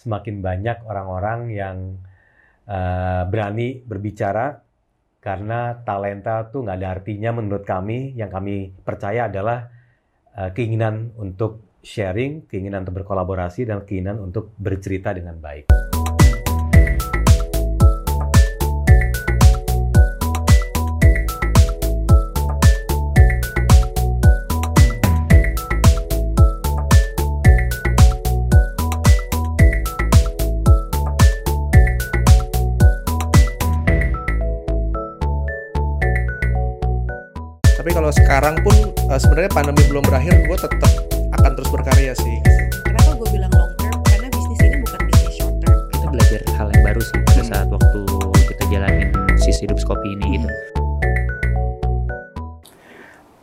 semakin banyak orang-orang yang uh, berani berbicara karena talenta tuh nggak ada artinya menurut kami. Yang kami percaya adalah uh, keinginan untuk sharing, keinginan untuk berkolaborasi, dan keinginan untuk bercerita dengan baik. Sebenarnya pandemi belum berakhir gue tetap akan terus berkarya sih. Kenapa gue bilang long term? Karena bisnis ini bukan bisnis short term. Kita belajar hal yang baru sih pada saat waktu kita jalanin sisi hidup kopi ini gitu.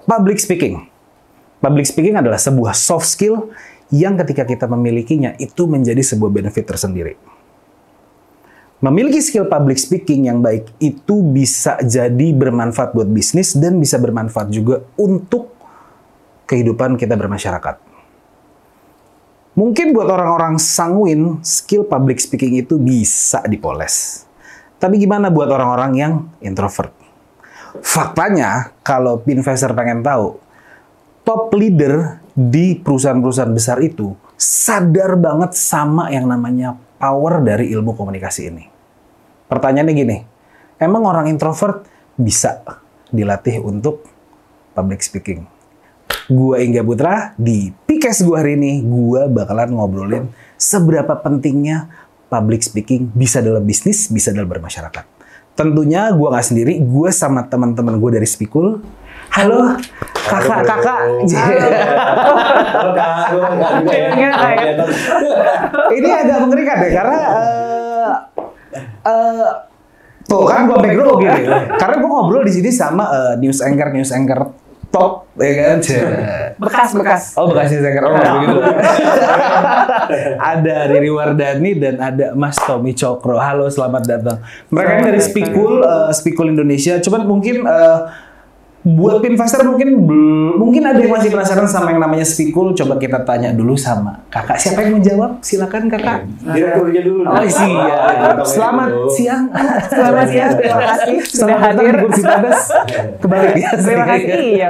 Public speaking. Public speaking adalah sebuah soft skill yang ketika kita memilikinya itu menjadi sebuah benefit tersendiri. Memiliki skill public speaking yang baik itu bisa jadi bermanfaat buat bisnis dan bisa bermanfaat juga untuk kehidupan kita bermasyarakat. Mungkin buat orang-orang sanguin, skill public speaking itu bisa dipoles. Tapi gimana buat orang-orang yang introvert? Faktanya, kalau investor pengen tahu, top leader di perusahaan-perusahaan besar itu sadar banget sama yang namanya power dari ilmu komunikasi ini. Pertanyaannya gini, emang orang introvert bisa dilatih untuk public speaking? Gua Ingga Putra, di Pikes gua hari ini, gua bakalan ngobrolin seberapa pentingnya public speaking bisa dalam bisnis, bisa dalam bermasyarakat. Tentunya gue nggak sendiri, gue sama teman-teman gue dari Spikul. Halo, kakak, kakak. Ini agak mengerikan deh, karena uh, uh, tuh kan gue background gini. Karena gue ngobrol di sini sama uh, news anchor, news anchor top ya kan? Bekas bekas. Oh bekas anchor oh begitu. Ada Riri Wardani dan ada Mas Tommy Cokro. Halo selamat datang. Mereka dari Spikul uh, Spikul Indonesia. Cuman mungkin uh, buat investor mungkin mungkin ada yang masih penasaran sama yang namanya Spikul. Coba kita tanya dulu sama kakak. Siapa yang mau jawab? Silakan kakak. Direkturnya dulu. Oh iya. Selamat siang. Selamat siang. Terima kasih sudah hadir. Kursi. Terima kasih. Iya.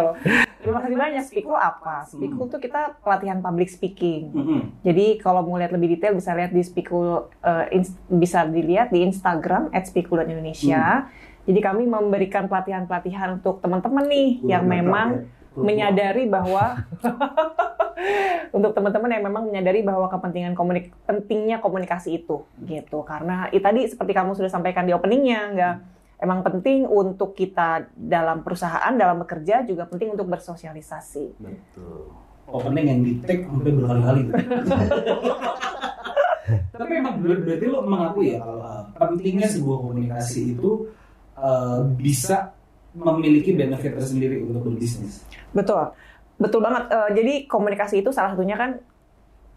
Terima kasih banyak. Spikul apa? Spikul tuh kita pelatihan public speaking. Jadi kalau mau lihat lebih detail bisa lihat di Spikul uh, bisa dilihat di Instagram @spikul.indonesia. Hmm jadi kami memberikan pelatihan-pelatihan untuk teman-teman nih Udah yang memang ya. menyadari bahwa untuk teman-teman yang memang menyadari bahwa kepentingan komunik pentingnya komunikasi itu gitu. Karena itu tadi seperti kamu sudah sampaikan di openingnya nggak emang penting untuk kita dalam perusahaan dalam bekerja juga penting untuk bersosialisasi. Betul. Opening yang di take sampai berkali-kali. Tapi memang berarti lo mengakui ya kalau pentingnya sebuah komunikasi itu uh, bisa memiliki benefit tersendiri untuk berbisnis. Betul, betul banget. Uh, jadi komunikasi itu salah satunya kan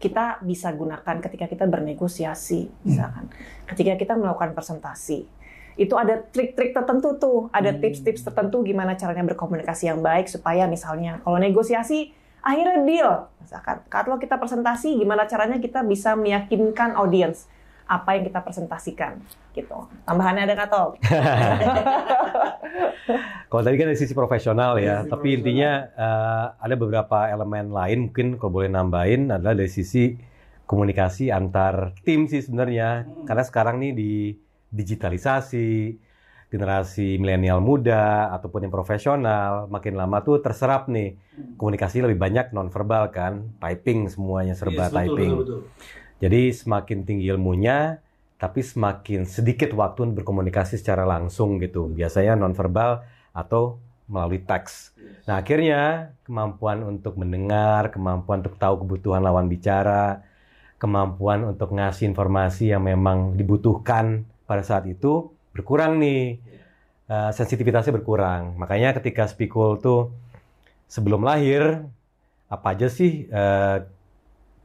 kita bisa gunakan ketika kita bernegosiasi, hmm. misalkan, ketika kita melakukan presentasi. Itu ada trik-trik tertentu tuh, ada hmm. tips-tips tertentu gimana caranya berkomunikasi yang baik supaya misalnya kalau negosiasi akhirnya deal, misalkan. Kalau kita presentasi, gimana caranya kita bisa meyakinkan audiens apa yang kita presentasikan gitu. Tambahannya ada kata. kalau tadi kan dari sisi profesional ya, sisi tapi profesional. intinya uh, ada beberapa elemen lain mungkin kalau boleh nambahin adalah dari sisi komunikasi antar tim sih sebenarnya. Hmm. Karena sekarang nih di digitalisasi, generasi milenial muda ataupun yang profesional makin lama tuh terserap nih hmm. komunikasi lebih banyak nonverbal kan, typing semuanya serba yes, typing. Betul, betul. Jadi semakin tinggi ilmunya, tapi semakin sedikit waktu berkomunikasi secara langsung gitu. Biasanya nonverbal atau melalui teks. Nah akhirnya kemampuan untuk mendengar, kemampuan untuk tahu kebutuhan lawan bicara, kemampuan untuk ngasih informasi yang memang dibutuhkan pada saat itu berkurang nih. Uh, sensitivitasnya berkurang. Makanya ketika Spikul tuh sebelum lahir, apa aja sih uh,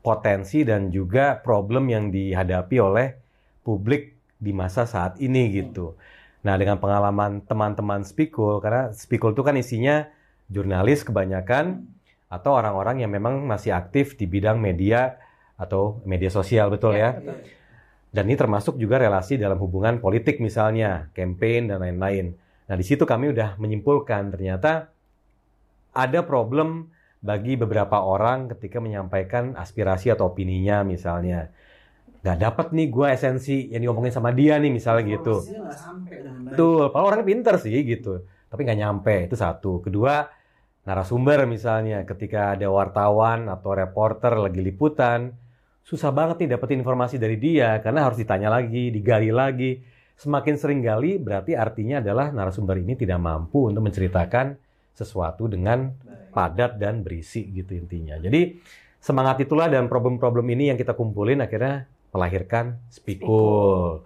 potensi dan juga problem yang dihadapi oleh publik di masa saat ini gitu. Nah dengan pengalaman teman-teman Spikul, karena Spikul itu kan isinya jurnalis kebanyakan atau orang-orang yang memang masih aktif di bidang media atau media sosial betul ya. ya? Dan ini termasuk juga relasi dalam hubungan politik misalnya, campaign dan lain-lain. Nah, di situ kami udah menyimpulkan ternyata ada problem bagi beberapa orang ketika menyampaikan aspirasi atau opininya misalnya. Nggak dapat nih gue esensi yang diomongin sama dia nih misalnya gitu. Betul, kalau orangnya pinter sih gitu. Tapi nggak nyampe, itu satu. Kedua, narasumber misalnya ketika ada wartawan atau reporter lagi liputan, susah banget nih dapetin informasi dari dia karena harus ditanya lagi, digali lagi. Semakin sering gali berarti artinya adalah narasumber ini tidak mampu untuk menceritakan sesuatu dengan padat dan berisi gitu intinya. Jadi semangat itulah dan problem-problem ini yang kita kumpulin akhirnya melahirkan Spikul.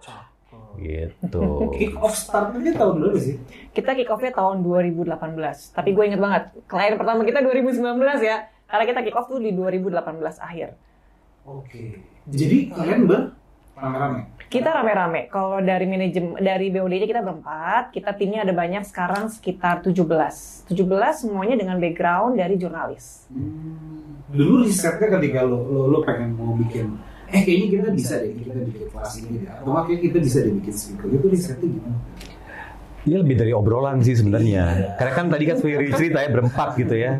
Gitu. Kick off startnya tahun berapa sih? Kita kick off-nya tahun 2018. Tapi gue inget banget, klien pertama kita 2019 ya. Karena kita kick off tuh di 2018 akhir. Oke. Jadi kalian ber rame-rame. Kita rame-rame. Kalau dari manajemen dari BOD-nya kita berempat, kita timnya ada banyak sekarang sekitar 17. 17 semuanya dengan background dari jurnalis. Hmm. Dulu risetnya ketika lo, lo, lo pengen mau bikin eh kayaknya kita bisa deh kita bikin kelas ini deh atau nggak kayak kita bisa deh bikin speaker itu risetnya gimana? Ini lebih dari obrolan sih sebenarnya. Karena kan tadi kan seperti cerita ya berempat gitu ya.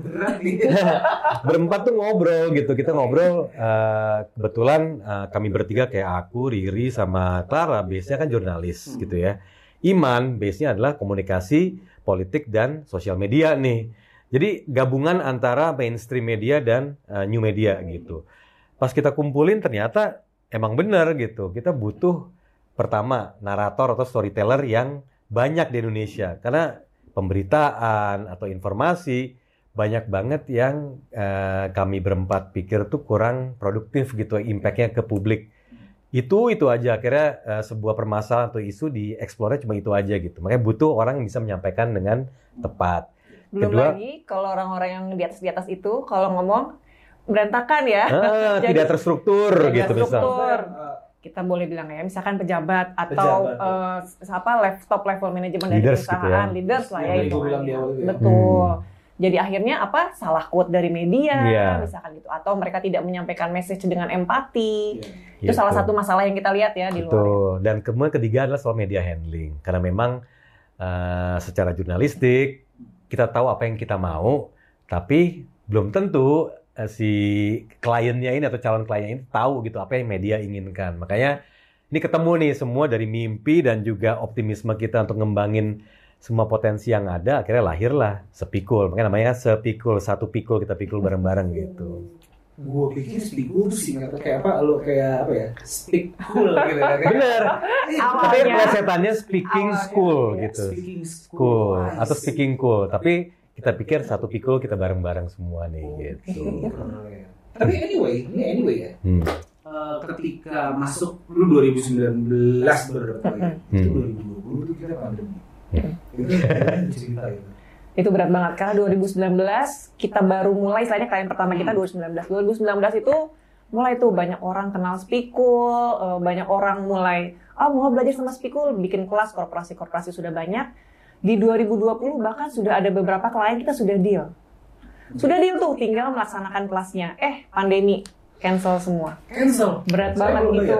berempat tuh ngobrol gitu. Kita ngobrol eh, kebetulan eh, kami bertiga kayak aku, Riri sama Clara base-nya kan jurnalis gitu ya. Iman base-nya adalah komunikasi, politik dan sosial media nih. Jadi gabungan antara mainstream media dan eh, new media gitu. Pas kita kumpulin ternyata emang bener gitu. Kita butuh pertama narator atau storyteller yang banyak di Indonesia. Karena pemberitaan atau informasi banyak banget yang eh, kami berempat pikir tuh kurang produktif gitu impactnya ke publik. Itu itu aja. Akhirnya eh, sebuah permasalahan atau isu dieksplornya cuma itu aja gitu. Makanya butuh orang yang bisa menyampaikan dengan tepat. Belum Kedua- lagi kalau orang-orang yang di atas di atas itu kalau ngomong berantakan ya. Ah, Jadi- tidak terstruktur Tidak gitu misal. terstruktur. Kita boleh bilang ya, misalkan pejabat atau Pejabat, eh, apa level top level manajemen dari Leaders gitu perusahaan, ya. leaders lah ya Yang itu. bilang ya. Betul. Jadi akhirnya apa? Salah quote dari media, Iya. misalkan gitu, atau mereka tidak menyampaikan message dengan empati. Iya. Itu salah Gitu. satu masalah yang kita lihat ya di luar. Betul. Dan kemudian ketiga adalah soal media handling. Karena memang eh, secara jurnalistik kita tahu apa yang kita mau, tapi belum tentu si kliennya ini atau calon kliennya ini tahu gitu apa yang media inginkan. Makanya ini ketemu nih semua dari mimpi dan juga optimisme kita untuk ngembangin semua potensi yang ada, akhirnya lahirlah Sepikul. Makanya namanya Sepikul, satu pikul kita pikul bareng-bareng gitu. Gue pikir cool sih kayak apa lo kayak apa ya speak cool gitu ya. Bener. Tapi Awalnya. plesetannya speaking Awalnya, school gitu. Speaking cool I atau speaking cool tapi kita pikir satu pikul kita bareng-bareng semua nih gitu Keren. Tapi anyway, ini anyway ya. hmm. Eh, ketika masuk lu 2019 baru dapat lagi. Itu Hmm. 2020 tuh kita pandemi. Hmm. Itu itu cerita gitu. Itu berat banget karena 2019 kita baru mulai istilahnya klien pertama kita 2019. 2019 itu mulai tuh banyak orang kenal Spikul, eh, banyak orang mulai oh mau belajar sama Spikul, bikin kelas korporasi-korporasi sudah banyak. Di 2020 bahkan sudah ada beberapa klien kita sudah deal. Sudah deal tuh, tinggal melaksanakan kelasnya. Eh, pandemi cancel semua. Cancel. Berat Saya banget itu.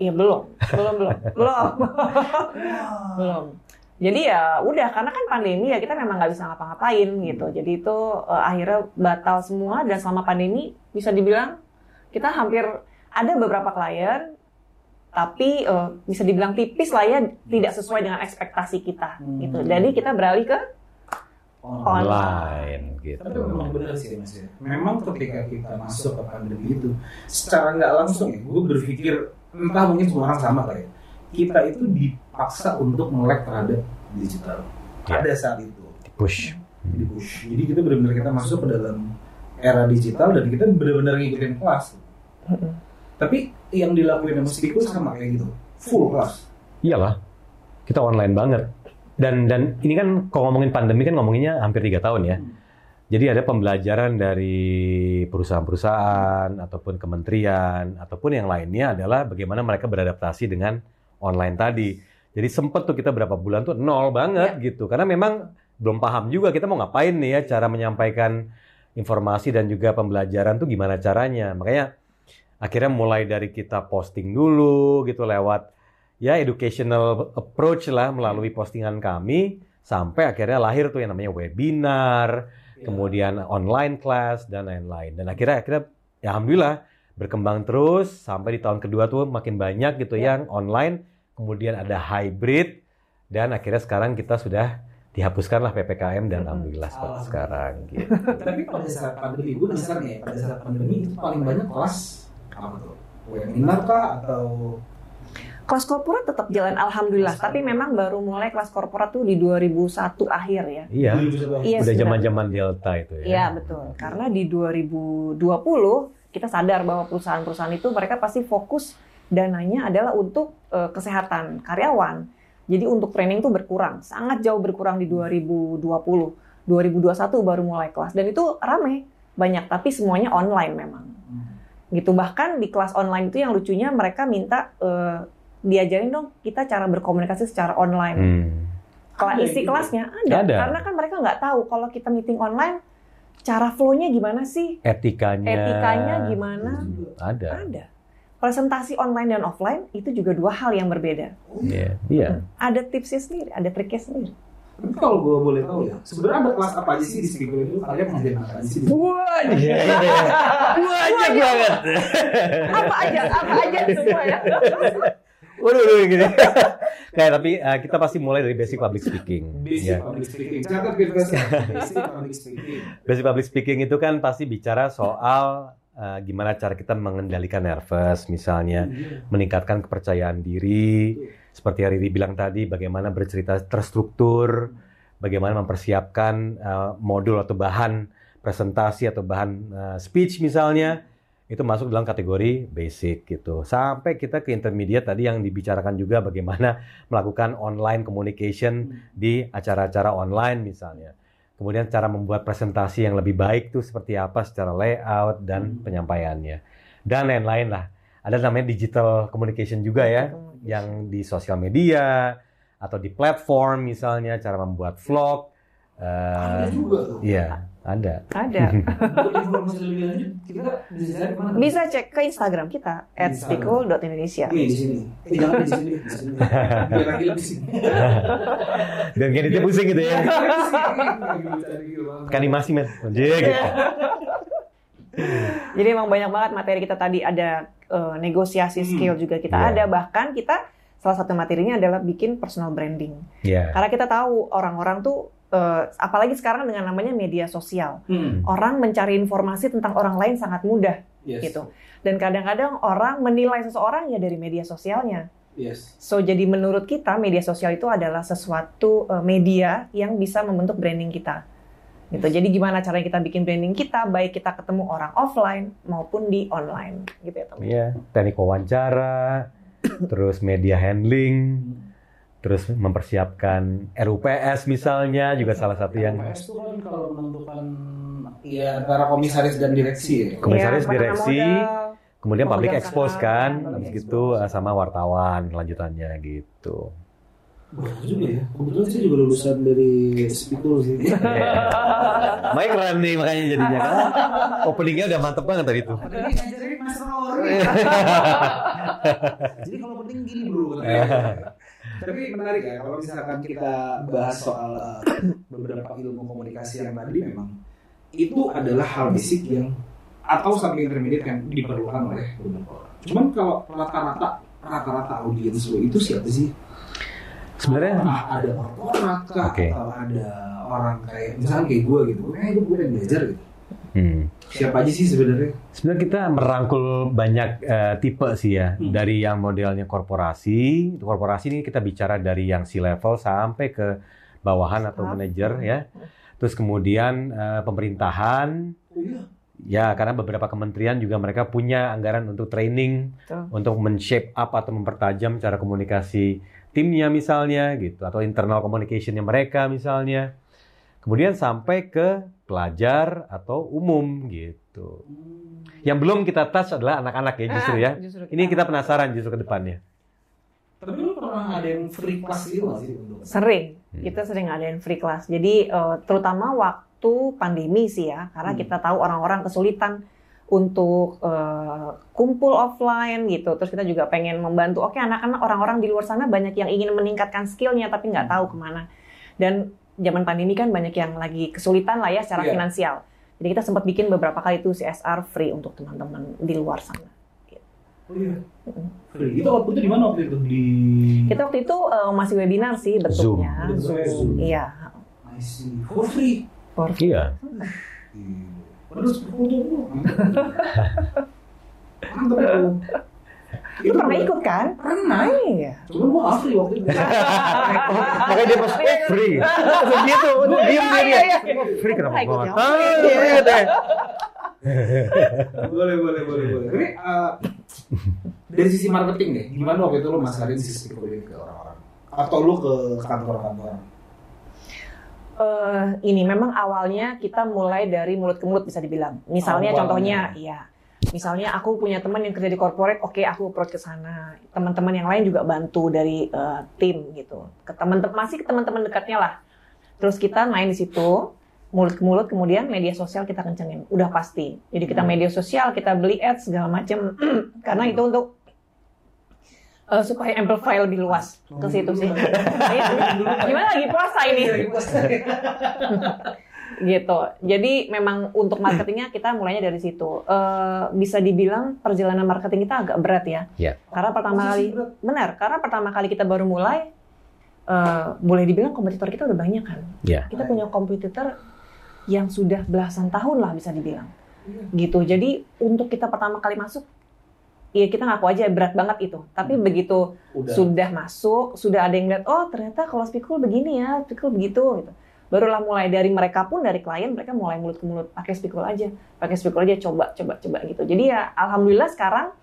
Iya belum, belum, belum, belum, belum. Jadi ya udah karena kan pandemi ya kita memang nggak bisa ngapa-ngapain gitu. Jadi itu eh, akhirnya batal semua dan selama pandemi bisa dibilang kita hampir ada beberapa klien tapi eh, bisa dibilang tipis lah ya tidak sesuai dengan ekspektasi kita gitu. Jadi kita beralih ke Online. online gitu Tapi memang benar sih mas ya. Memang ketika kita masuk ke pandemi itu, secara nggak langsung ya, gue berpikir entah mungkin semua orang sama kali ya. Kita itu dipaksa untuk melek terhadap digital. Ya. Ada saat itu push di push. Jadi kita benar-benar kita masuk ke dalam era digital dan kita benar-benar ngikutin kelas. Tapi yang dilakuin sama Spiku sama kayak gitu, full kelas. iyalah. Kita online banget. Dan dan ini kan kalau ngomongin pandemi kan ngomonginnya hampir tiga tahun ya. Jadi ada pembelajaran dari perusahaan-perusahaan ataupun kementerian ataupun yang lainnya adalah bagaimana mereka beradaptasi dengan online tadi. Jadi sempet tuh kita berapa bulan tuh nol banget gitu. Karena memang belum paham juga kita mau ngapain nih ya cara menyampaikan informasi dan juga pembelajaran tuh gimana caranya. Makanya akhirnya mulai dari kita posting dulu gitu lewat ya educational approach lah melalui postingan kami sampai akhirnya lahir tuh yang namanya webinar, kemudian online class dan lain-lain. Dan akhirnya akhirnya ya alhamdulillah berkembang terus sampai di tahun kedua tuh makin banyak gitu yang online, kemudian ada hybrid dan akhirnya sekarang kita sudah dihapuskanlah PPKM dan alhamdulillah seperti sekarang gitu. Tapi pada saat pandemi, gue ya, pada saat pandemi itu paling banyak kelas apa tuh? Webinar kah atau Kelas korporat tetap jalan alhamdulillah, tapi memang baru mulai kelas korporat tuh di 2001 akhir ya. Iya. Iya, Udah sudah. zaman-zaman Delta itu ya. Iya betul. Karena di 2020 kita sadar bahwa perusahaan-perusahaan itu mereka pasti fokus dananya adalah untuk eh, kesehatan karyawan. Jadi untuk training tuh berkurang, sangat jauh berkurang di 2020. 2021 baru mulai kelas dan itu rame banyak tapi semuanya online memang. Gitu bahkan di kelas online itu yang lucunya mereka minta eh, diajarin dong kita cara berkomunikasi secara online. Hmm. Kelas Ada isi gitu? kelasnya ada. Ada. karena kan mereka nggak tahu kalau kita meeting online cara flow-nya gimana sih? Etikanya. Etikanya gimana? Ada. Ada. Presentasi online dan offline itu juga dua hal yang berbeda. Iya. Iya. Ada tipsnya sendiri, ada triknya sendiri. Tapi kalau gue boleh tahu ya, sebenarnya ada kelas apa aja sih di speaker itu? Kalian ngajarin apa aja sih? Banyak. Banyak banget. Apa aja, apa aja semua ya. Waduh, waduh gini. Kayak tapi eh, kita pasti mulai dari basic public speaking. Basic Ya. public speaking. Catat gitu kan. Basic public speaking. Basic public speaking itu kan pasti bicara soal eh, gimana cara kita mengendalikan nervous misalnya, meningkatkan kepercayaan diri. Seperti yang Riri bilang tadi, bagaimana bercerita terstruktur, bagaimana mempersiapkan eh, modul atau bahan presentasi atau bahan eh, speech misalnya. Itu masuk dalam kategori basic gitu. Sampai kita ke intermediate tadi yang dibicarakan juga bagaimana melakukan online communication di acara-acara online misalnya. Kemudian cara membuat presentasi yang lebih baik tuh seperti apa secara layout dan penyampaiannya. Dan lain-lain lah. Ada namanya digital communication juga ya, yang di sosial media atau di platform misalnya cara membuat vlog. Eh, Ada juga tuh. Iya, ada. Ada. Bisa cek ke Instagram kita @speakul.indonesia. Nih di sini. Jangan di sini, di sini. Biar lagi lebih sini. Dan kayak itu pusing gitu ya. Kan Animasi men. Jadi emang banyak banget materi kita tadi ada eh, negosiasi skill juga kita Iya. ada bahkan kita salah satu materinya adalah bikin personal branding. Iya. Karena kita tahu orang-orang tuh eh, apalagi sekarang dengan namanya media sosial. Hmm. Orang mencari informasi tentang orang lain sangat mudah Yes. gitu. Dan kadang-kadang orang menilai seseorang ya dari media sosialnya. Yes. So jadi menurut kita media sosial itu adalah sesuatu eh, media yang bisa membentuk branding kita. Gitu. Jadi gimana cara kita bikin branding kita baik kita ketemu orang offline maupun di online gitu ya teman. Iya, teknik wawancara, terus media handling, terus mempersiapkan RUPS misalnya juga salah satu yang PS itu kan kalau menentukan ya antara komisaris dan direksi ya. komisaris pertama direksi, modal. kemudian public Modal expose kan, habis gitu sama wartawan lanjutannya gitu. Bagus juga ya. Kebetulan saya juga lulusan dari Spikul sih. Makanya keren nih makanya jadinya kan. Openingnya udah mantep banget tadi tuh. Ngajarin Mas Rory. Jadi kalau penting gini dulu. Tapi menarik ya kalau misalkan kita bahas soal uh, beberapa ilmu komunikasi yang tadi memang itu adalah hal basic yang atau sampai intermediate yang diperlukan oleh beberapa orang. Cuman kalau rata-rata rata-rata audiens lo itu siapa sih? Sebenarnya Apakah ada korporat kah? Oke. Atau ada orang kayak misalnya kayak gue gitu. Kayak gue pengen belajar gitu. hmm. Siapa aja sih sebenarnya? Sebenarnya kita merangkul banyak eh, tipe sih ya, Hmm. dari yang modelnya korporasi. Korporasi ini kita bicara dari yang C level sampai ke bawahan atau Staff. manajer ya. Terus kemudian eh, pemerintahan, Oh iya. ya karena beberapa kementerian juga mereka punya anggaran untuk training, Betul. untuk men-shape up atau mempertajam cara komunikasi timnya misalnya gitu, atau internal communication-nya mereka misalnya. Kemudian sampai ke pelajar atau umum gitu. Yang belum kita touch adalah anak-anak ya justru ya. Ah, Ini kita penasaran justru ke depannya. Tapi lu pernah ada yang free class gitu sih? Sering, Hmm. kita sering ngadain free class. Jadi eh, terutama waktu pandemi sih ya, karena Hmm. kita tahu orang-orang kesulitan untuk eh, kumpul offline gitu. Terus kita juga pengen membantu, oke anak-anak orang-orang di luar sana banyak yang ingin meningkatkan skillnya tapi nggak tahu ke mana. Dan zaman pandemi kan banyak yang lagi kesulitan lah ya secara Iya. finansial. Jadi kita sempat bikin beberapa kali itu CSR free untuk teman-teman di luar sana. Oh iya. Free. Itu waktu itu di mana waktu itu di Kita waktu itu eh, masih webinar sih bentuknya. Zoom. Zoom. Iya. I see. For free. For Iya. Terus foto Mantap itu. Lu pernah ikut kan? Pernah. Iya. Cuma gua nggak free waktu itu. Makanya dia pas oh, free. Gitu, udah diem dia. Iya, iya. Oh, free kenapa Ikut gua yang nggak tahu free. ya deh. boleh, boleh, boleh, boleh. Ini uh, dari sisi marketing deh, gimana waktu itu lo masarin sisi psikologi ke orang-orang? Atau lu ke kantor-kantor? Eh ini memang awalnya kita mulai dari mulut ke mulut bisa dibilang. Misalnya Awalnya. contohnya, iya. Misalnya aku punya teman yang kerja di corporate, oke aku approach ke sana. Teman-teman yang lain juga bantu dari eh, tim gitu. Ke teman-teman masih ke teman-teman dekatnya lah. Terus kita main di situ mulut ke mulut, kemudian media sosial kita kencengin, udah pasti. Jadi kita media sosial, kita beli ads segala macam, karena itu untuk eh, supaya amplify lebih luas ke situ sih. Iya. Gimana lagi puasa ini? gitu. Jadi memang untuk marketingnya kita mulainya dari situ. Eh, bisa dibilang perjalanan marketing kita agak berat ya. Iya. Karena pertama kali, benar. Karena pertama kali kita baru mulai, eh, boleh dibilang kompetitor kita udah banyak kan. Iya. Kita punya kompetitor yang sudah belasan tahun lah bisa dibilang. Gitu. Jadi untuk kita pertama kali masuk, ya kita ngaku aja berat banget itu. Tapi begitu Udah. sudah masuk, sudah ada yang lihat, oh ternyata kalau spikul begini ya, spikul begitu gitu. Barulah mulai dari mereka pun dari klien mereka mulai mulut ke mulut pakai spikul aja, pakai spikul aja coba coba coba gitu. Jadi ya alhamdulillah sekarang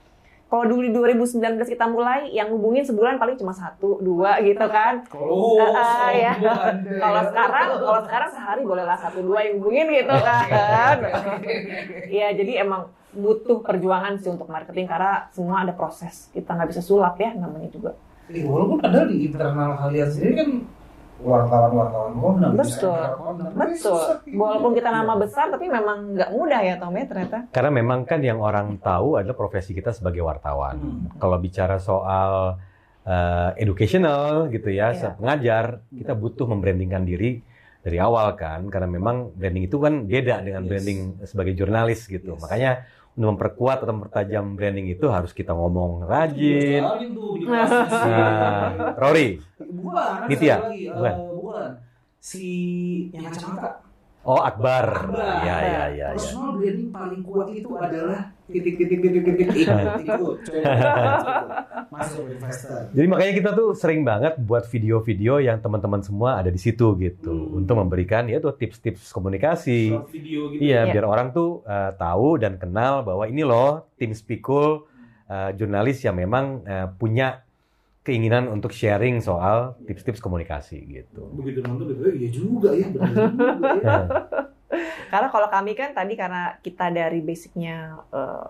kalau dulu di 2019 kita mulai yang hubungin sebulan paling cuma satu dua gitu kan. Oh, Ah, ya. sombong. Kalau sekarang kalau sekarang sehari bolehlah satu dua yang hubungin gitu kan. Iya jadi emang butuh perjuangan sih untuk marketing karena semua ada proses. Kita nggak bisa sulap ya namanya juga. Eh, walaupun padahal di internal kalian sendiri kan wartawan-wartawan kondang, Betul. Tapi Betul. susah. Walaupun kita nama besar, tapi memang nggak mudah ya Tom ya ternyata. Karena memang kan yang orang tahu adalah profesi kita sebagai wartawan. Hmm. Kalau bicara soal eh, educational gitu ya, Iya. pengajar, kita butuh membrandingkan diri dari awal kan, karena memang branding itu kan beda dengan Yes. branding sebagai jurnalis gitu. Yes. Makanya memperkuat atau mempertajam branding itu harus kita ngomong rajin. Di kelas si- Nah, Rory, Bukan, Nitya? Eh, Bukan. bukan. Si yang kacamata. Oh Akbar, Akbar. ya ya ya. ya. Personal branding paling kuat itu adalah titik titik titik titik. Masuk investor. Jadi makanya kita tuh sering banget buat video-video yang teman-teman semua ada di situ gitu Hmm. untuk memberikan ya tuh tips-tips komunikasi. Short video gitu. Iya, Iya. biar orang tuh uh, tahu dan kenal bahwa ini loh tim Spikul uh, jurnalis yang memang uh, punya keinginan untuk sharing soal tips-tips komunikasi gitu. Begitu nonton gitu, iya juga ya, benar juga ya. Karena kalau kami kan tadi karena kita dari basicnya eh,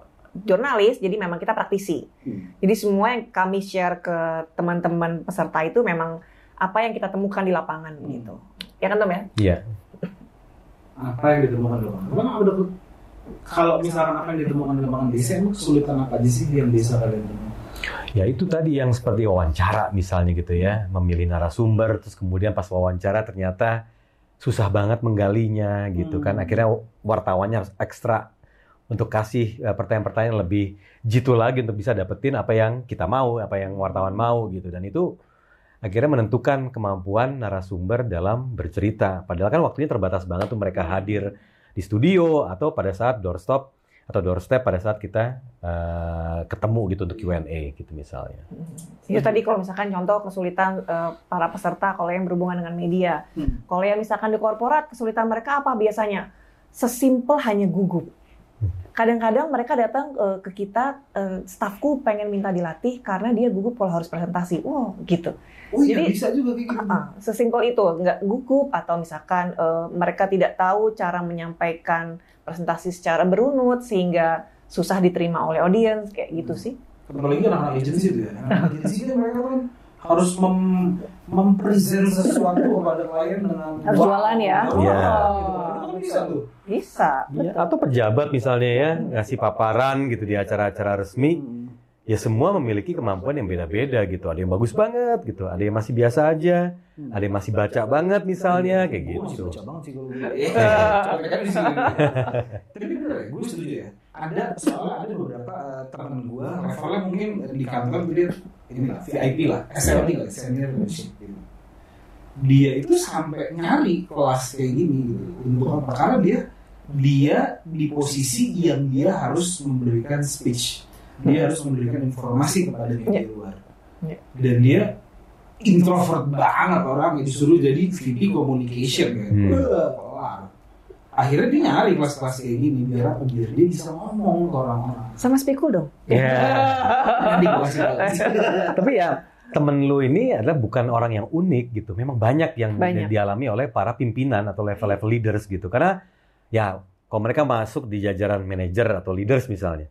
jurnalis, jadi memang kita praktisi. Hmm. Jadi semua yang kami share ke teman-teman peserta itu memang apa yang kita temukan di lapangan Hmm. gitu. Ya kan Tom ya? Iya. Apa yang ditemukan di lapangan? Emang ada kalau misalkan apa yang ditemukan di lapangan desa, emang kesulitan apa aja sih yang desa kalian temukan? Ya itu tadi yang seperti wawancara misalnya gitu ya, memilih narasumber terus kemudian pas wawancara ternyata susah banget menggalinya gitu kan. Hmm. Akhirnya wartawannya harus ekstra untuk kasih eh, pertanyaan-pertanyaan lebih jitu lagi untuk bisa dapetin apa yang kita mau, apa yang wartawan mau gitu. Dan itu akhirnya menentukan kemampuan narasumber dalam bercerita. Padahal kan waktunya terbatas banget tuh mereka hadir di studio atau pada saat doorstop atau doorstep pada saat kita eh, ketemu gitu untuk Q&A gitu misalnya. Itu tadi kalau misalkan contoh kesulitan eh, para peserta kalau yang berhubungan dengan media. Hmm. Kalau yang misalkan di korporat kesulitan mereka apa biasanya? Sesimpel hanya gugup. Kadang-kadang mereka datang eh, ke kita, eh, stafku pengen minta dilatih karena dia gugup kalau harus presentasi. Wow, gitu. Oh iya Jadi- bisa juga kayak gitu. Ah, sesimpel itu, nggak gugup atau misalkan eh, mereka tidak tahu cara menyampaikan presentasi secara berunut sehingga susah diterima oleh audiens kayak gitu sih. Apalagi anak-anak agensi tuh ya. Anak agensi kan mereka kan harus mem mempresent sesuatu kepada klien dengan Harus jualan ya? Iya. gitu. Itu kan bisa tuh. Bisa. Iya, atau pejabat misalnya ya ngasih paparan gitu di acara-acara resmi ya semua memiliki kemampuan yang beda-beda gitu ada yang bagus banget gitu ada yang masih biasa aja ada yang masih baca banget misalnya kayak gitu Baca banget sih kalau gue. Iya, sini. Tapi bener gue setuju ya. Ada soalnya ada beberapa eh, teman gue levelnya mungkin di kantor dia ini lah VIP lah, SLD lah, senior leadership gitu. Dia itu sampai nyari kelas kayak gini gitu. Untuk apa? Karena dia dia di posisi yang dia harus memberikan speech, dia harus memberikan informasi kepada media luar, Ya. dan dia introvert banget orang disuruh jadi VP communication kan. Hmm. Kelar. Akhirnya dia nyari kelas-kelas kayak gini biar apa? Biar dia bisa ngomong ke orang-orang. Sama Spikul dong. ya kasih tahu. tapi ya temen lu ini adalah bukan orang yang unik gitu memang banyak yang Banyak. dialami oleh para pimpinan atau level-level leaders gitu karena ya kalau mereka masuk di jajaran manajer atau leaders misalnya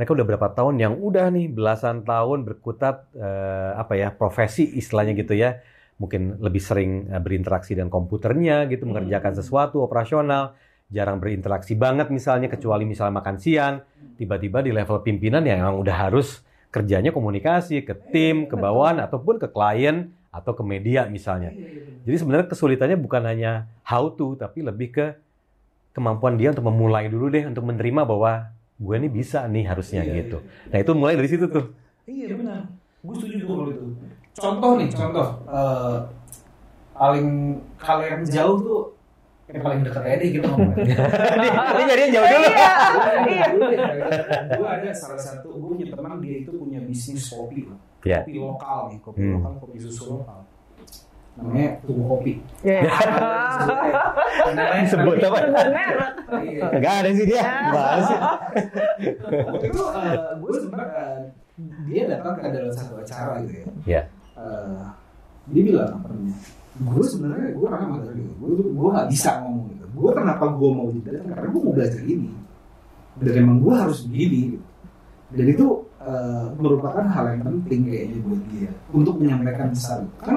mereka udah berapa tahun yang udah nih belasan tahun berkutat eh, apa ya profesi istilahnya gitu ya. Mungkin lebih sering eh, berinteraksi dengan komputernya gitu mengerjakan sesuatu operasional. Jarang berinteraksi banget misalnya kecuali misalnya makan siang. Tiba-tiba di level pimpinan yang emang udah harus kerjanya komunikasi ke tim ke bawahan ataupun ke klien atau ke media misalnya. Jadi sebenarnya kesulitannya bukan hanya how to tapi lebih ke kemampuan dia untuk memulai dulu deh untuk menerima bahwa gue ini bisa nih harusnya Iya, gitu. Nah itu mulai dari situ tuh. Iya benar. Gue setuju tuh kalau itu. Contoh nih, contoh. Eh, paling kalau yang jauh tuh yang paling dekat aja deh kita ngomong. Ini jadi jauh dulu. Iya. gue ada salah satu gue punya teman dia itu punya bisnis kopi loh. Ya. kopi lokal nih kopi Hmm. lokal kopi susu lokal namanya tuku kopi Iya. namanya Sebut apa? Merek. Iya. Gak ada sih dia. Waktu itu gue sempat eh, dia datang ke dalam satu acara gitu ya Ya. Eh, dia bilang apa namanya gue sebenarnya gue orangnya mager gitu gue tuh gue nggak bisa ngomong gitu gue kenapa gue mau datang karena gue mau belajar ini dan emang gue harus begini gitu. dan itu eh, merupakan hal yang penting kayaknya buat dia untuk menyampaikan pesan kan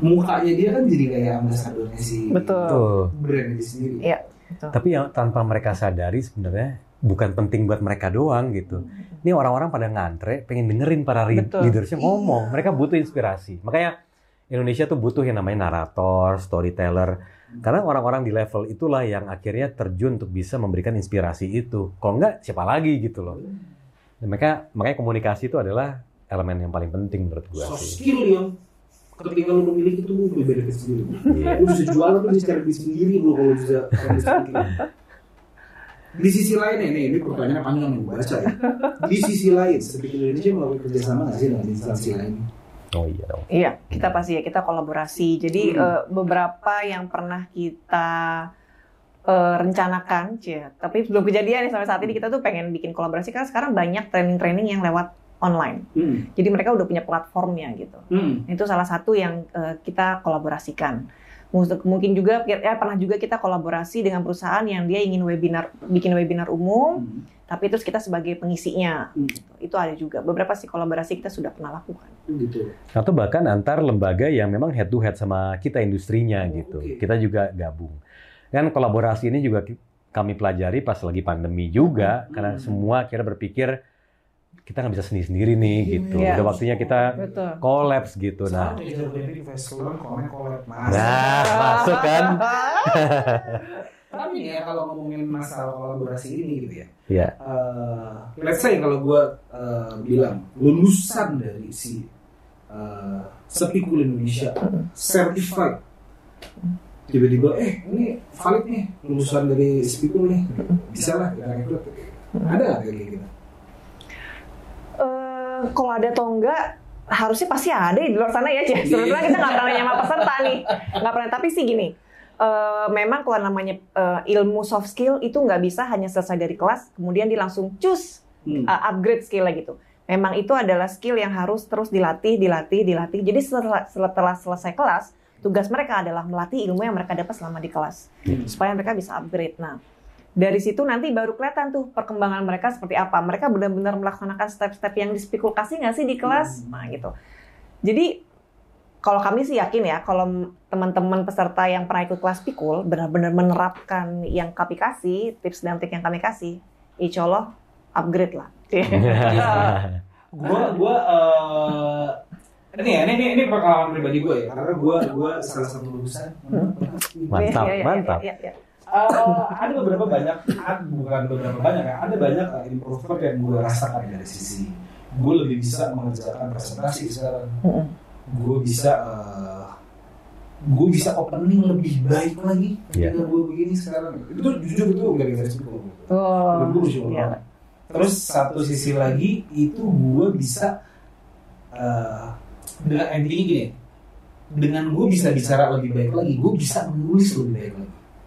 mukanya dia kan jadi kayak ambasadornya si Betul. Brand itu sendiri Iya. Betul. Tapi yang tanpa mereka sadari sebenarnya bukan penting buat mereka doang gitu. Ini orang-orang pada ngantre, pengen dengerin para Betul. leadersnya ngomong. Mereka butuh inspirasi. Makanya Indonesia tuh butuh yang namanya narator, storyteller. Karena orang-orang di level itulah yang akhirnya terjun untuk bisa memberikan inspirasi itu. Kalau enggak, siapa lagi gitu loh. Dan mereka, makanya komunikasi itu adalah elemen yang paling penting menurut gua soft sih. skill yang ketika lu memiliki itu lu lebih benefit sendiri Iya. lu bisa jual lu bisa cari duit sendiri lu kalau bisa kalau bisa bikin. di sisi lain ini ini pertanyaan panjang yang gue baca ya di sisi lain Speak Indonesia melakukan kerjasama nggak sih dengan instansi lain Oh iya dong. Iya, kita pasti ya kita kolaborasi. Jadi Hmm. eh, beberapa yang pernah kita eh, rencanakan, cia. Tapi belum kejadian nih sampai saat ini kita tuh pengen bikin kolaborasi karena sekarang banyak training-training yang lewat online. hmm. Jadi mereka udah punya platformnya gitu. Hmm. Itu salah satu yang eh, kita kolaborasikan. Mungkin- juga ya pernah juga kita kolaborasi dengan perusahaan yang dia ingin webinar bikin webinar umum, Hmm. tapi terus kita sebagai pengisinya. Hmm. Gitu. Itu ada juga. Beberapa sih kolaborasi kita sudah pernah lakukan. gitu Atau bahkan antar lembaga yang memang head to head sama kita industrinya Oh, gitu. oke. Kita juga gabung. Kan kolaborasi ini juga kami pelajari pas lagi pandemi juga karena Hmm. semua kira berpikir kita nggak bisa sendiri-sendiri nih gitu. Iya. Udah waktunya kita Betul. collabs gitu. Nah, nah masuk kan? tapi nih ya kalau ngomongin masalah kolaborasi ini gitu ya Ya. eh, let's say kalau gue bilang lulusan dari si uh, Sepikul Indonesia certified tiba-tiba eh ini valid nih lulusan dari Sepikul nih bisa lah kita ada nggak kayak gitu Kalau ada atau enggak harusnya pasti ada di luar sana ya Cih. Sebetulnya kita nggak pernah nanya sama peserta nih, nggak pernah. Tapi sih gini, eh, memang kalau namanya eh, ilmu soft skill itu nggak bisa hanya selesai dari kelas, kemudian dia langsung cus Hmm. eh, upgrade skill gitu. Memang itu adalah skill yang harus terus dilatih, dilatih, dilatih. Jadi setelah, setelah selesai kelas, tugas mereka adalah melatih ilmu yang mereka dapat selama di kelas, Hmm. supaya mereka bisa upgrade. Nah, dari situ nanti baru kelihatan tuh perkembangan mereka seperti apa. Mereka benar-benar melaksanakan step-step yang dispikulasi nggak sih di kelas? Nah gitu. Jadi kalau kami sih yakin ya, kalau teman-teman peserta yang pernah ikut kelas pikul benar-benar menerapkan yang kami kasih, tips dan trik yang kami kasih, insya Allah upgrade lah. Gua gua eh, ini ya, ini ini, ini pengalaman pribadi gue ya, karena gua gua salah satu lulusan. Mantap, Iya, iya, iya, mantap. iya, iya. Eh, ada beberapa banyak, ad- bukan beberapa banyak ya, ada banyak uh, improvement yang gue rasakan dari sisi gue lebih bisa mengerjakan presentasi sekarang. Gue bisa, gue bisa opening lebih baik lagi Iya. dengan gue begini sekarang. Itu jujur itu dari Facebook. Oh, gue bersyukur iya. banget. Terus satu sisi lagi itu gue bisa uh, dengan intinya gini, dengan gue bisa bicara lebih baik lagi, gue bisa menulis lebih baik lagi.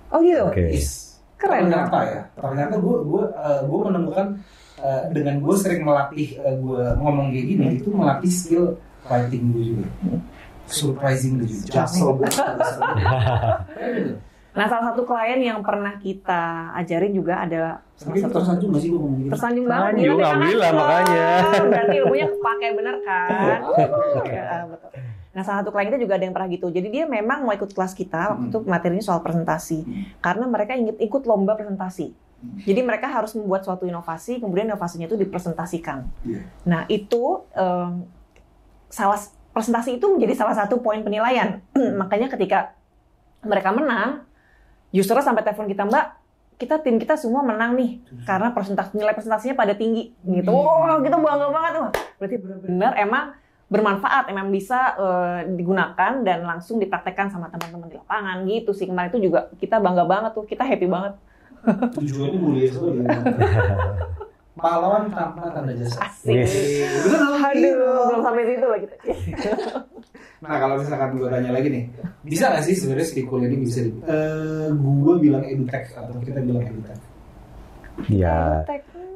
Oh gitu. Oke. Yes. Keren. Ternyata ya, ternyata gue gue uh, gue menemukan uh, dengan gue sering melatih uh, gue ngomong kayak gini itu melatih skill writing gue juga. Surprising juga. Jaksel Nah, salah satu klien yang pernah kita ajarin juga ada Tapi satu tersanjung gak sih gue ngomong gitu? tersanjung banget Tersanjung, alhamdulillah, kan makanya. Berarti ilmunya kepake bener kan Ya, betul. Nah salah satu klien kita juga ada yang pernah gitu. Jadi dia memang mau ikut kelas kita waktu Hmm. itu materinya soal presentasi. Karena mereka ingin ikut lomba presentasi. Jadi mereka harus membuat suatu inovasi kemudian inovasinya itu dipresentasikan. Iya. nah itu em, salah presentasi itu menjadi salah satu poin penilaian. Makanya ketika mereka menang usernya sampai telepon kita mbak kita tim kita semua menang nih. Karena presentasi nilai presentasinya pada tinggi. Gitu. Wah, kita bangga banget wah. Berarti benar emang bermanfaat, emang bisa eh, digunakan dan langsung dipraktekkan sama teman-teman di lapangan gitu sih. Kemarin itu juga kita bangga banget tuh, kita happy banget. Tujuannya mulia sekali. Pahlawan tanpa tanda jasa. Asik. Yes. Aduh, belum sampai situ lagi. Nah kalau misalkan gue tanya lagi nih, bisa nggak sih sebenarnya speakul ini bisa di, eh gue bilang edutech atau kita bilang edutech? Ya,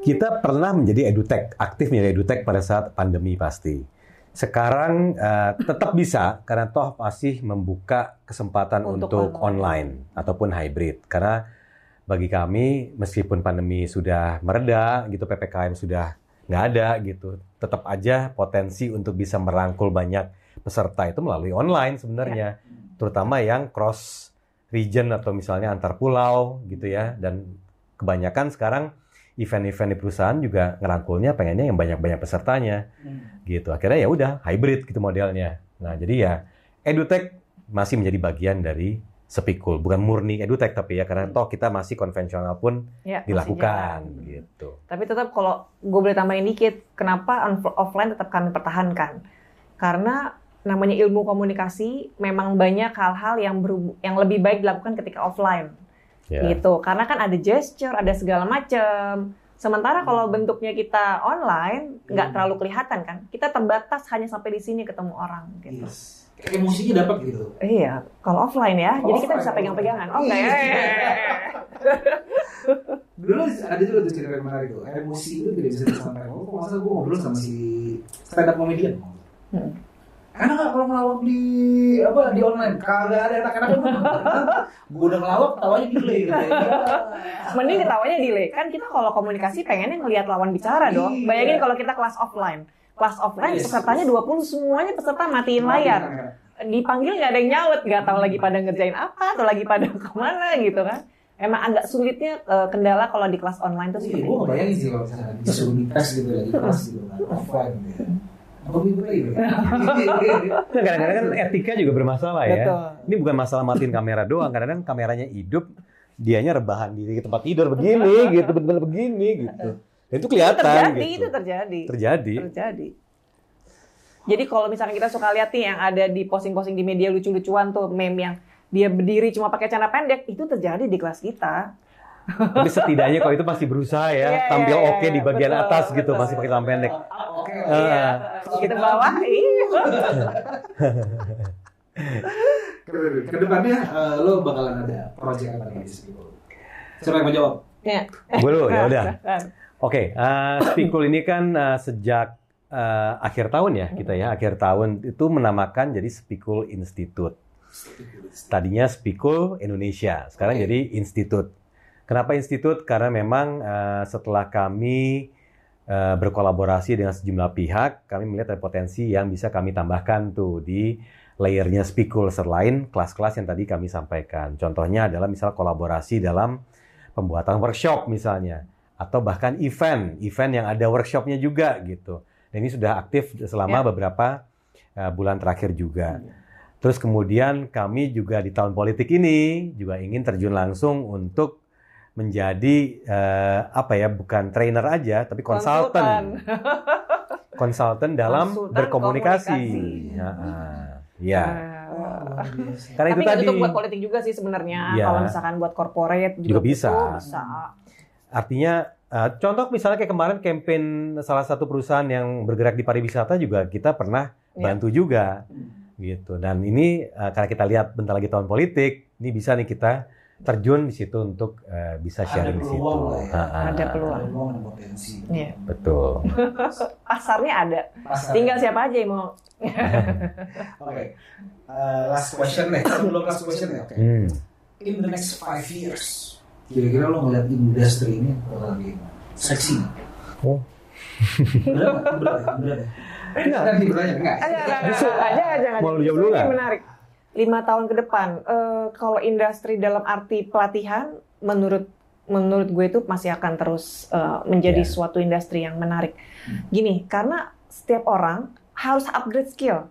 kita pernah menjadi edutech, aktif menjadi edutech pada saat pandemi pasti. Sekarang eh, tetap bisa karena toh masih membuka kesempatan Untuk untuk, online. online. ataupun hybrid. Karena bagi kami meskipun pandemi sudah mereda gitu PPKM sudah nggak ada gitu, tetap aja potensi untuk bisa merangkul banyak peserta itu melalui online sebenarnya. Terutama yang cross region atau misalnya antar pulau gitu ya dan kebanyakan sekarang event-event di perusahaan juga ngerangkulnya pengennya yang banyak-banyak pesertanya gitu. Akhirnya ya udah hybrid gitu modelnya. Nah jadi ya edutech masih menjadi bagian dari Sepikul. Bukan murni edutech tapi ya karena toh kita masih konvensional pun Ya, dilakukan gitu. Tapi tetap kalau gue boleh tambahin dikit, kenapa offline tetap kami pertahankan? Karena namanya ilmu komunikasi memang banyak hal-hal yang berhub- yang lebih baik dilakukan ketika offline. ya. Gitu. Karena kan ada gesture ada segala macam sementara kalau bentuknya kita online nggak Hmm. terlalu kelihatan kan kita terbatas hanya sampai di sini ketemu orang gitu Yes. Emosinya dapat gitu. iya kalau offline ya jadi kita Offline. bisa pegang-pegangan oke Iya. Dulu ada juga tuh cerita yang menarik tuh. Emosi itu tidak bisa disampaikan. Oh, masa gue ngobrol sama si stand up comedian. Hmm. Enak nggak kalau ngelawak di apa di online? Kagak ada enak-enaknya. gue udah ngelawak, tawanya delay gitu. ya. mending ketawanya delay kan kita kalau komunikasi pengennya ngelihat lawan bicara dong Iya. bayangin kalau kita kelas offline kelas offline Yes. pesertanya 20 semuanya peserta matiin layar dipanggil nggak ada yang nyaut nggak tahu lagi pada ngerjain apa atau lagi pada ke mana gitu kan emang agak sulitnya eh, kendala kalau di kelas online tuh Iya, seperti gue itu. ngebayangin sih kalau misalnya disuruh di tes gitu lagi kelas gitu kan, offline gitu ya. Nah, kadang-kadang kan etika juga bermasalah ya. Betul. ini bukan masalah matiin kamera doang kadang-kadang kameranya hidup dianya rebahan di tempat tidur begini gitu bener-bener begini gitu. Dan itu kelihatan terjadi gitu. itu terjadi. Terjadi. Terjadi. Jadi kalau misalnya kita suka lihat nih yang ada di posting-posting di media lucu-lucuan tuh meme yang dia berdiri cuma pakai celana pendek itu terjadi di kelas kita. Tapi setidaknya kalau itu masih berusaha ya, Iya, tampil iya, oke di iya, bagian betul, atas gitu, betul. masih pakai celana pendek. Oke. Iya. Kalau kita bawah iya. Ke- Ke depannya eh, lo bakalan ada project apa nih di situ? Siapa yang mau jawab? Ya. Gue dulu, ya udah. Oke, eh, Spikul ini kan eh, sejak eh, akhir tahun ya kita ya, akhir tahun itu menamakan jadi Spikul Institute. Tadinya Spikul Indonesia, sekarang Oke. jadi Institut. Kenapa Institut? Karena memang eh, setelah kami berkolaborasi dengan sejumlah pihak, kami melihat ada potensi yang bisa kami tambahkan tuh di layernya Spikul selain kelas-kelas yang tadi kami sampaikan. Contohnya adalah misal kolaborasi dalam pembuatan workshop misalnya, atau bahkan event, event yang ada workshopnya juga gitu. Dan ini sudah aktif selama Ya. beberapa eh, bulan terakhir juga. Terus kemudian kami juga di tahun politik ini juga ingin terjun langsung untuk menjadi eh, apa ya bukan trainer aja tapi konsultan konsultan dalam Konsultan berkomunikasi. komunikasi. Ya. Ya. Eh, karena itu Tapi nggak tadi tutup buat politik juga sih sebenarnya. Iya. Kalau misalkan buat corporate juga, Juga bisa. bisa. artinya eh, contoh misalnya kayak kemarin campaign salah satu perusahaan yang bergerak di pariwisata juga kita pernah Iya. bantu juga gitu dan ini eh, karena kita lihat bentar lagi tahun politik ini bisa nih kita terjun di situ untuk eh, bisa Ada sharing di situ ya. Ah, ah. Ada peluang. Ada peluang, ada potensi. Iya. betul Pasarnya ada. Pasar. Tinggal siapa aja yang mau. Oke. Uh, last question deh. Sebelum last question ya. Oke. Hmm. In the next five years, kira-kira lo ngeliat industri ini bakal gimana? Seksi. Oh. Bener nggak? Bener ya? Bener ya? Enggak. Nanti bertanya enggak? Aja, aja, aja, aja, aja. Mau lu jawab dulu Ini nggak? menarik. Lima tahun ke depan, eh, kalau industri dalam arti pelatihan, menurut menurut gue itu masih akan terus eh, menjadi Ya. suatu industri yang menarik. Gini, karena setiap orang harus upgrade skill.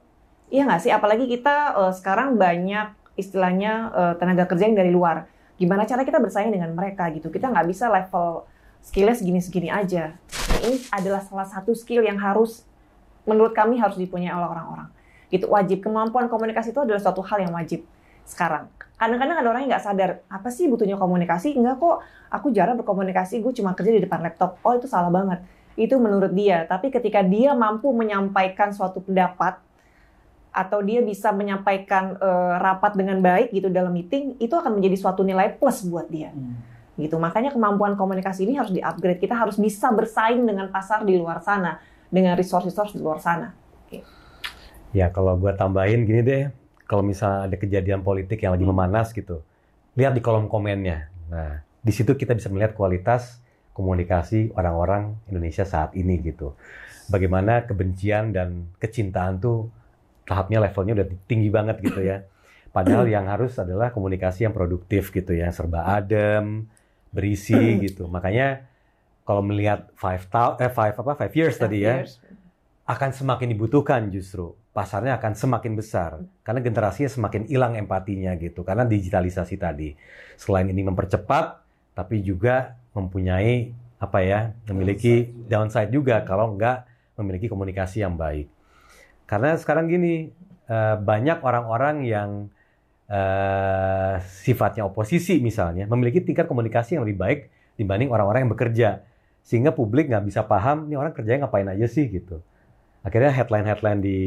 Iya nggak sih? Apalagi kita eh, sekarang banyak istilahnya eh, tenaga kerja yang dari luar. Gimana cara kita bersaing dengan mereka gitu? Kita nggak bisa level skillnya segini-segini aja. Nah, ini adalah salah satu skill yang harus menurut kami harus dipunyai oleh orang-orang. Gitu wajib kemampuan komunikasi itu adalah suatu hal yang wajib sekarang. Kadang-kadang ada orang yang nggak sadar apa sih butuhnya komunikasi? Enggak kok, aku jarang berkomunikasi, gue cuma kerja di depan laptop. Oh itu salah banget. Itu menurut dia. Tapi ketika dia mampu menyampaikan suatu pendapat atau dia bisa menyampaikan eh, rapat dengan baik gitu dalam meeting, itu akan menjadi suatu nilai plus buat dia gitu. Makanya kemampuan komunikasi ini harus di-upgrade. Kita harus bisa bersaing dengan pasar di luar sana, dengan resource-resource di luar sana. Ya kalau gue tambahin gini deh, kalau misalnya ada kejadian politik yang lagi memanas gitu, lihat di kolom komennya. Nah, di situ kita bisa melihat kualitas komunikasi orang-orang Indonesia saat ini gitu. Bagaimana kebencian dan kecintaan tuh tahapnya levelnya udah tinggi banget gitu ya. Padahal yang harus adalah komunikasi yang produktif gitu ya, serba adem, berisi gitu. Makanya kalau melihat five, ta- eh, five apa five years tadi ya, akan semakin dibutuhkan justru pasarnya akan semakin besar. Karena generasinya semakin hilang empatinya gitu. Karena digitalisasi tadi. Selain ini mempercepat tapi juga mempunyai apa ya memiliki downside juga. kalau nggak memiliki komunikasi yang baik. Karena sekarang gini eh, banyak orang-orang yang eh, sifatnya oposisi misalnya memiliki tingkat komunikasi yang lebih baik dibanding orang-orang yang bekerja. Sehingga publik nggak bisa paham ini orang kerjanya ngapain aja sih? gitu. Akhirnya headline-headline di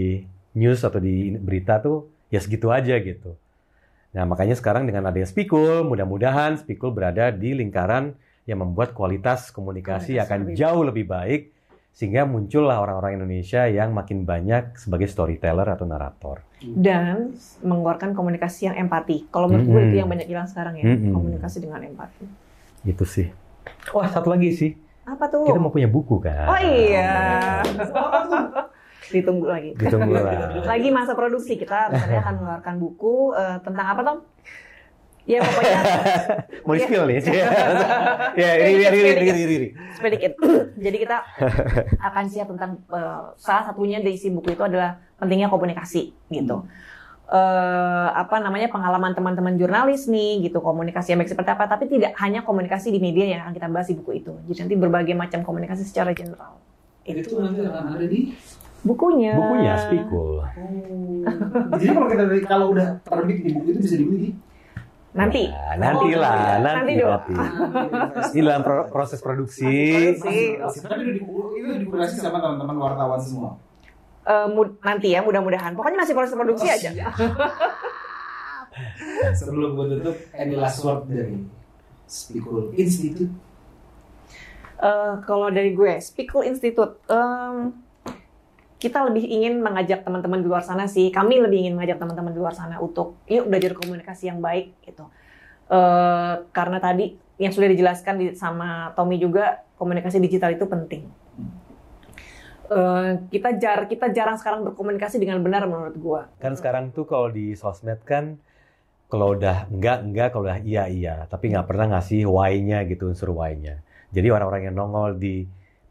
news atau di berita tuh ya segitu aja gitu. Nah makanya sekarang dengan adanya Spikul, mudah-mudahan Spikul berada di lingkaran yang membuat kualitas komunikasi Komunikasi akan lebih jauh lebih baik sehingga muncullah orang-orang Indonesia yang makin banyak sebagai storyteller atau narator. Dan mengeluarkan komunikasi yang empati. Kalau menurut gue Mm-mm. itu yang banyak hilang sekarang ya, Mm-mm. komunikasi dengan empati. Itu sih. Wah satu lagi sih, Apa tuh? kita mau punya buku kan? Oh iya. Ditunggu lagi. Ditunggu lah. Lagi masa produksi kita rencananya akan mengeluarkan buku eh, tentang apa Tom? Ya pokoknya mau di spill nih? ya, iri, iri, iri, iri, iri, iri. supaya dikit. Jadi kita akan siap tentang eh, salah satunya dari isi buku itu adalah pentingnya komunikasi gitu. Eh, apa namanya pengalaman teman-teman jurnalis nih gitu komunikasi yang baik seperti apa tapi tidak hanya komunikasi di media yang akan kita bahas di buku itu jadi nanti berbagai macam komunikasi secara general Itu nanti akan ada di bukunya Bukunya Spikul. Oh. Jadi kalau kita kalau udah terbit di buku itu bisa dibeli di nanti Nah, nanti lah, Oh, nanti, nanti dong. nanti. Ini dalam pro- proses produksi. Produksi. Masih- Tapi udah di- itu dikurasi sama teman-teman wartawan semua. Eh, mud- nanti ya mudah-mudahan pokoknya masih proses produksi aja Sebelum gue tutup, any last word dari Spikul Institute. Eh, kalau dari gue, Spikul Institute, em, kita lebih ingin mengajak teman-teman di luar sana sih. Kami lebih ingin mengajak teman-teman di luar sana untuk yuk belajar komunikasi yang baik gitu. Eh, karena tadi yang sudah dijelaskan di- sama Tommy juga komunikasi digital itu penting. eh, kita jar kita jarang sekarang berkomunikasi dengan benar menurut gua. Kan sekarang tuh kalau di sosmed kan kalau udah enggak enggak, kalau udah iya iya, tapi nggak pernah ngasih why-nya gitu unsur why-nya. Jadi orang-orang yang nongol di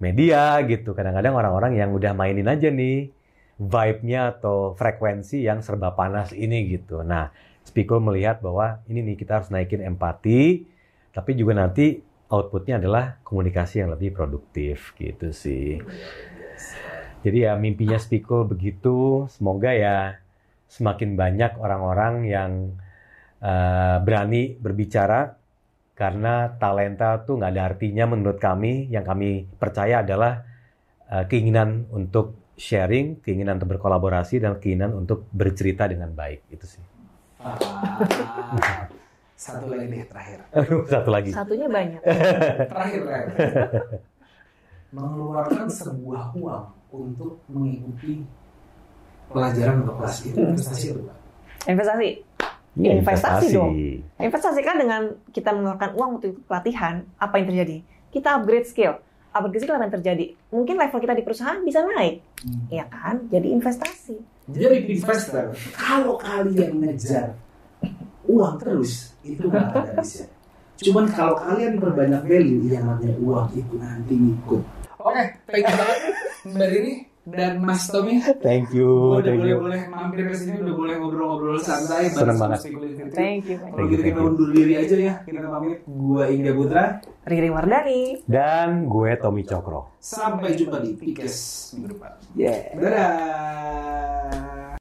media gitu, kadang-kadang orang-orang yang udah mainin aja nih vibe-nya atau frekuensi yang serba panas ini gitu. Nah, Spiko melihat bahwa ini nih kita harus naikin empati, tapi juga nanti outputnya adalah komunikasi yang lebih produktif gitu sih. Jadi ya mimpinya Spiko begitu, semoga ya semakin banyak orang-orang yang eh, berani berbicara karena talenta tuh nggak ada artinya menurut kami. Yang kami percaya adalah eh, keinginan untuk sharing, keinginan untuk berkolaborasi dan keinginan untuk bercerita dengan baik itu sih. Ah, satu lagi nih terakhir. Aduh, satu lagi. Satunya banyak. Terakhir, terakhir. Mengeluarkan sebuah uang untuk mengikuti pelajaran atau kelas itu investasi atau? Investasi. Ini Investasi dong. Investasi kan dengan kita mengeluarkan uang untuk pelatihan, apa yang terjadi? Kita upgrade skill. Upgrade skill apa yang terjadi? Mungkin level kita di perusahaan bisa naik. Iya kan? Jadi investasi. Jadi investor, kalau kalian ngejar uang terus, itu nggak ada habisnya. Cuman kalau kalian perbanyak value, yang namanya uang itu nanti ngikut. Oke, thank you banget Mbak Rini dan Mas Tommy. Thank you, udah thank boleh you. boleh mampir ke sini, udah boleh ngobrol-ngobrol santai. Seneng bareng banget. Thank you. Kalau Thank gitu you, kita undur diri aja ya. Kita pamit. Gua Ingga Putra. Riri Wardani. Dan gue Tommy Cokro. Sampai jumpa di Pikes minggu depan. Yeah. Dadah.